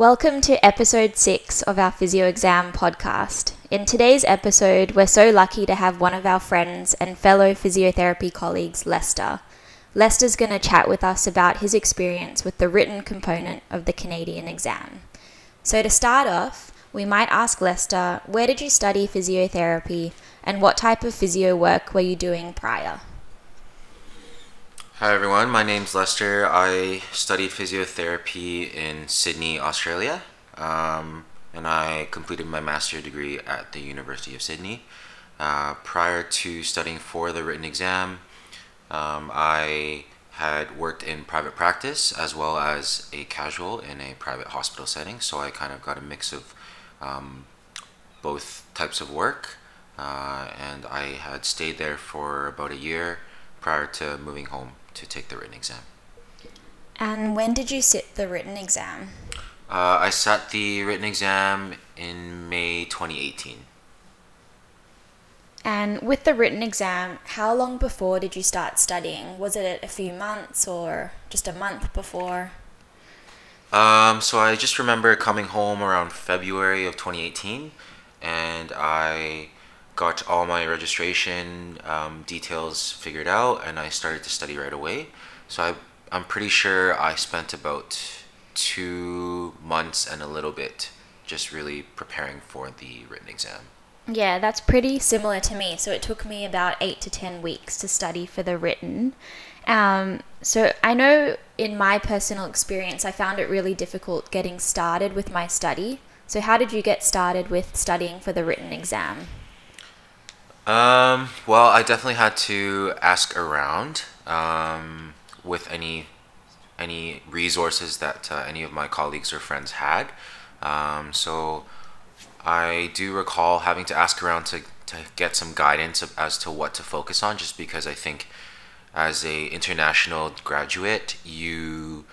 Welcome to episode six of our Physio Exam podcast. In today's episode, we're so lucky to have one of our friends and fellow physiotherapy colleagues, Lester. Lester's going to chat with us about his experience with the written component of the Canadian exam. So, to start off, we might ask Lester, where did you study physiotherapy and what type of physio work were you doing prior? Hi everyone, my name's Lester. I studied physiotherapy in Sydney, Australia, um, and I completed my master's degree at the University of Sydney. Uh, prior to studying for the written exam, um, I had worked in private practice as well as a casual in a private hospital setting, so I kind of got a mix of um, both types of work, uh, and I had stayed there for about a year prior to moving home to take the written exam. And when did you sit the written exam? Uh, I sat the written exam in May 2018. And with the written exam, how long before did you start studying? Was it a few months or just a month before? Um, so I just remember coming home around February of 2018, and I got all my registration um, details figured out, and I started to study right away. So I, I'm pretty sure I spent about two months and a little bit just really preparing for the written exam. Yeah, that's pretty similar to me. So it took me about eight to ten weeks to study for the written. Um, so I know in my personal experience, I found it really difficult getting started with my study. So, how did you get started with studying for the written exam? Um, well, I definitely had to ask around um, with any any resources that uh, any of my colleagues or friends had. Um, so I do recall having to ask around to, to get some guidance as to what to focus on, just because I think as a international graduate, you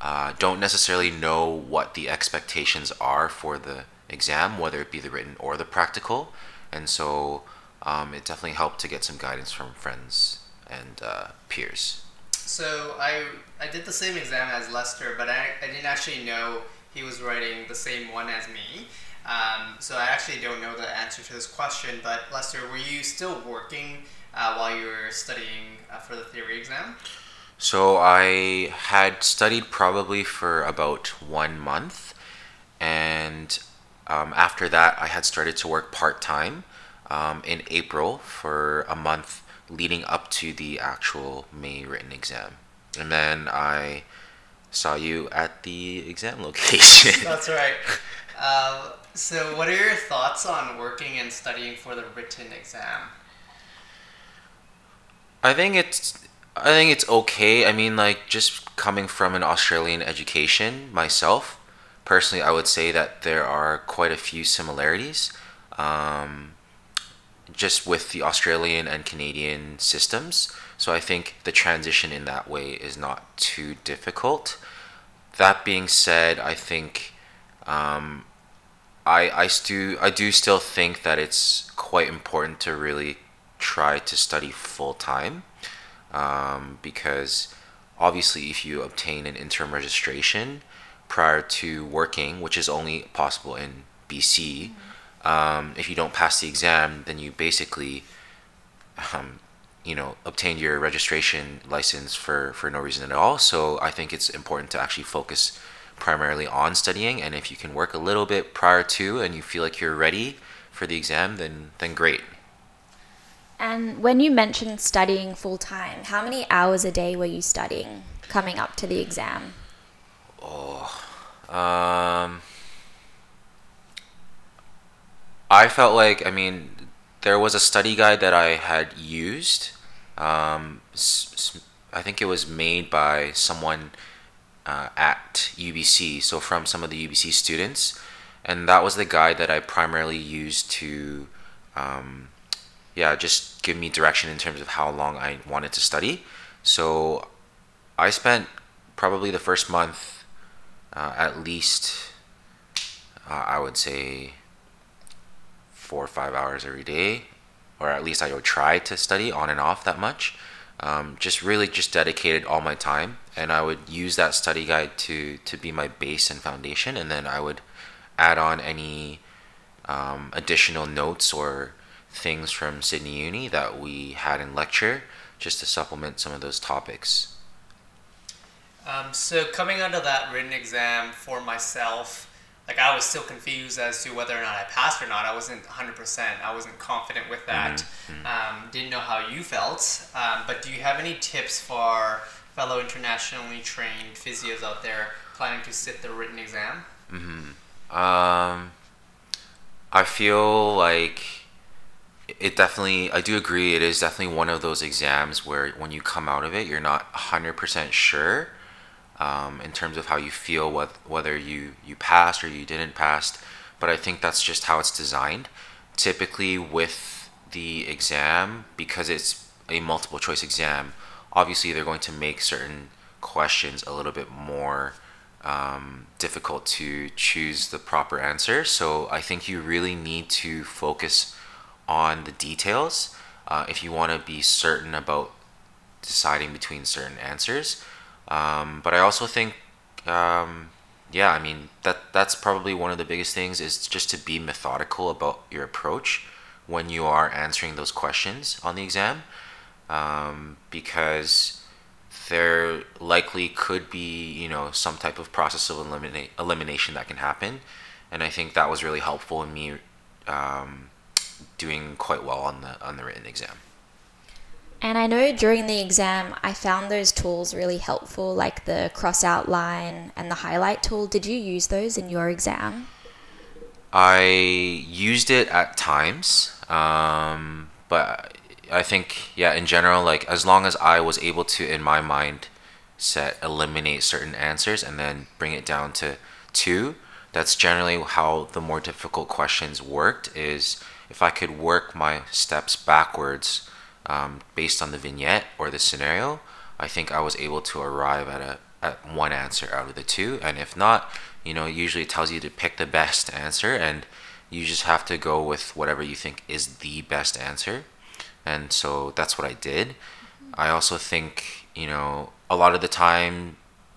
uh, don't necessarily know what the expectations are for the exam, whether it be the written or the practical, and so um, it definitely helped to get some guidance from friends and uh, peers. So I I did the same exam as Lester, but I, I didn't actually know he was writing the same one as me. Um, so I actually don't know the answer to this question. But Lester, were you still working uh, while you were studying uh, for the theory exam? So I had studied probably for about one month, and um, after that I had started to work part time um, in April for a month leading up to the actual May written exam. And then I saw you at the exam location. That's right. Uh, so, what are your thoughts on working and studying for the written exam? I think it's I think it's okay. I mean, like just coming from an Australian education myself, personally, I would say that there are quite a few similarities. Um, just with the Australian and Canadian systems. So I think the transition in that way is not too difficult. That being said, I think um, I I do I do still think that it's quite important to really try to study full time um, because obviously if you obtain an interim registration prior to working, which is only possible in BC. Mm-hmm um, if you don't pass the exam, then you basically, um, you know, obtain your registration license for, for no reason at all. So I think it's important to actually focus primarily on studying. And if you can work a little bit prior to and you feel like you're ready for the exam, then then great. And when you mentioned studying full time, how many hours a day were you studying coming up to the exam? Oh, um, I felt like, I mean, there was a study guide that I had used. Um, I think it was made by someone uh, at UBC, so from some of the UBC students. And that was the guide that I primarily used to, um, yeah, just give me direction in terms of how long I wanted to study. So I spent probably the first month uh, at least, uh, I would say, four or five hours every day, or at least I would try to study on and off that much. um, just really just dedicated all my time, and I would use that study guide to to be my base and foundation, and then I would add on any um, additional notes or things from Sydney Uni that we had in lecture just to supplement some of those topics. Um, so coming onto that written exam for myself, like I was still confused as to whether or not I passed or not. I wasn't 100%. I wasn't confident with that. Mm-hmm. Um, didn't know how you felt. Um, but do you have any tips for fellow internationally trained physios out there planning to sit the written exam? Mm-hmm. Um, I feel like it definitely, I do agree, it is definitely one of those exams where when you come out of it, you're not 100% sure um, in terms of how you feel, whether you, you passed or you didn't pass. But I think that's just how it's designed. Typically, with the exam, because it's a multiple choice exam, obviously they're going to make certain questions a little bit more um, difficult to choose the proper answer. So I think you really need to focus on the details uh, if you want to be certain about deciding between certain answers. Um, but I also think, um, yeah, I mean that that's probably one of the biggest things is just to be methodical about your approach when you are answering those questions on the exam, um, because there likely could be you know some type of process of eliminate elimination that can happen, and I think that was really helpful in me um, doing quite well on the on the written exam. And I know during the exam, I found those tools really helpful, like the cross out line and the highlight tool. Did you use those in your exam? I used it at times, um, but I think, yeah, in general, like as long as I was able to, in my mind, set eliminate certain answers and then bring it down to two, that's generally how the more difficult questions worked. Is if I could work my steps backwards um, based on the vignette or the scenario, I think I was able to arrive at a at one answer out of the two. And if not, you know, usually it tells you to pick the best answer, and you just have to go with whatever you think is the best answer. And so that's what I did. I also think, you know, a lot of the time,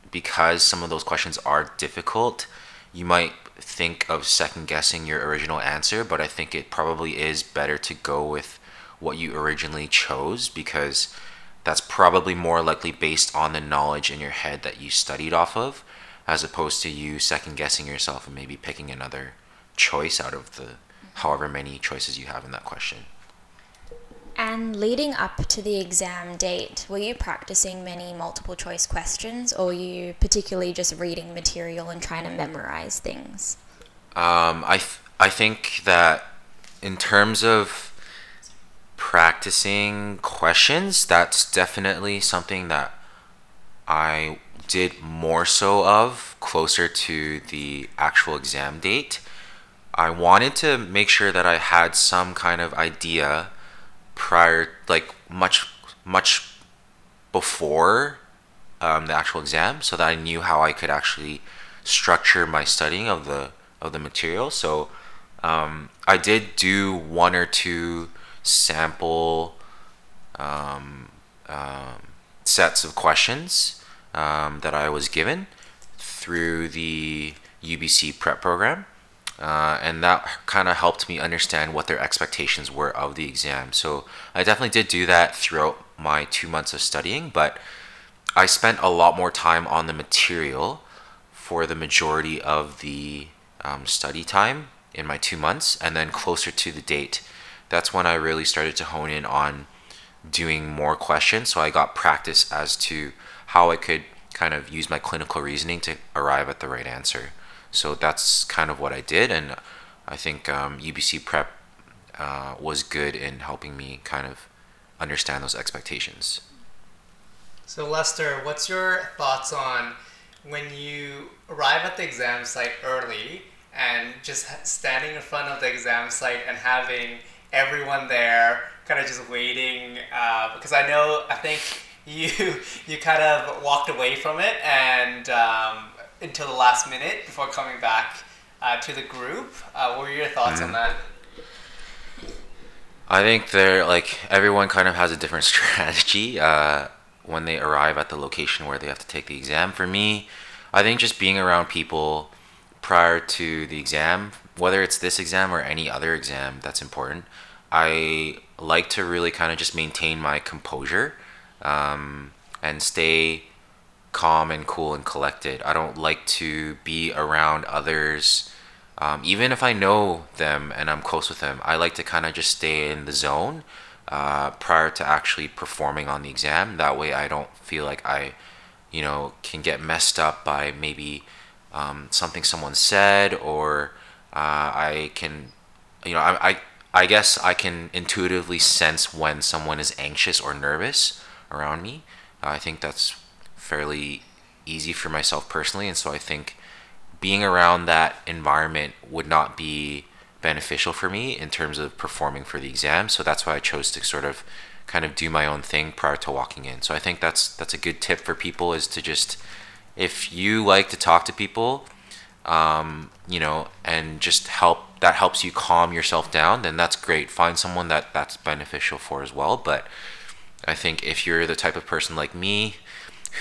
because some of those questions are difficult, you might think of second guessing your original answer, but I think it probably is better to go with what you originally chose because that's probably more likely based on the knowledge in your head that you studied off of as opposed to you second guessing yourself and maybe picking another choice out of the however many choices you have in that question. And leading up to the exam date, were you practicing many multiple choice questions or were you particularly just reading material and trying to memorize things? Um, I, th- I think that in terms of practicing questions, that's definitely something that I did more so of closer to the actual exam date. I wanted to make sure that I had some kind of idea prior, like much, much before um, the actual exam, so that I knew how I could actually structure my studying of the of the material. So um, I did do one or two sample um, um, sets of questions um, that I was given through the UBC prep program. Uh, and that kind of helped me understand what their expectations were of the exam. So I definitely did do that throughout my two months of studying, but I spent a lot more time on the material for the majority of the um, study time in my two months, and then closer to the date, that's when I really started to hone in on doing more questions. So I got practice as to how I could kind of use my clinical reasoning to arrive at the right answer. So that's kind of what I did, and I think um, UBC prep uh, was good in helping me kind of understand those expectations. So Lester, what's your thoughts on when you arrive at the exam site early and just standing in front of the exam site and having everyone there kind of just waiting uh, because I know I think you you kind of walked away from it and um, until the last minute before coming back uh, to the group. Uh, what were your thoughts mm. on that? I think they're like everyone kind of has a different strategy uh, when they arrive at the location where they have to take the exam. For me, I think just being around people prior to the exam, whether it's this exam or any other exam, that's important. I like to really kind of just maintain my composure um, and stay calm and cool and collected. I don't like to be around others. Um, even if I know them and I'm close with them, I like to kind of just stay in the zone uh, prior to actually performing on the exam. That way, I don't feel like I, you know, can get messed up by maybe um, something someone said or uh, I can, you know, I, I I guess I can intuitively sense when someone is anxious or nervous around me. Uh, I think that's fairly easy for myself personally, and so I think being around that environment would not be beneficial for me in terms of performing for the exam. So that's why I chose to sort of kind of do my own thing prior to walking in. So I think that's that's a good tip for people is to just if you like to talk to people, um, you know, and just help that helps you calm yourself down, then that's great. Find someone that that's beneficial for as well. But I think if you're the type of person like me,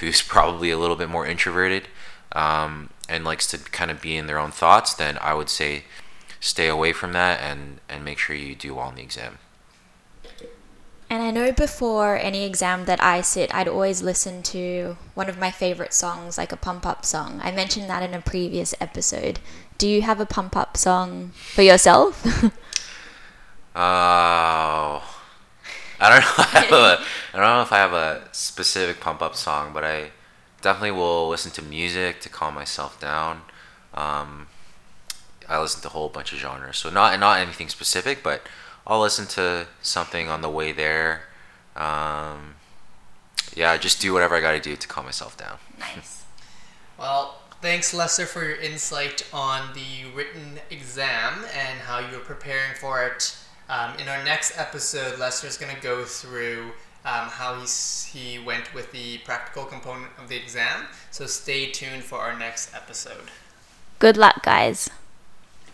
who's probably a little bit more introverted um, and likes to kind of be in their own thoughts, then I would say stay away from that and, and make sure you do well in the exam. And I know before any exam that I sit, I'd always listen to one of my favorite songs, like a pump up song. I mentioned that in a previous episode. Do you have a pump up song for yourself? Oh, I don't know. I, have a, I don't know if I have a specific pump up song, but I definitely will listen to music to calm myself down. Um, I listen to a whole bunch of genres, so not not anything specific, but I'll listen to something on the way there. Um, yeah, just do whatever I got to do to calm myself down. nice. Well, thanks, Lester, for your insight on the written exam and how you're preparing for it. Um, in our next episode, Lester's going to go through um, how he's, he went with the practical component of the exam. So stay tuned for our next episode. Good luck, guys.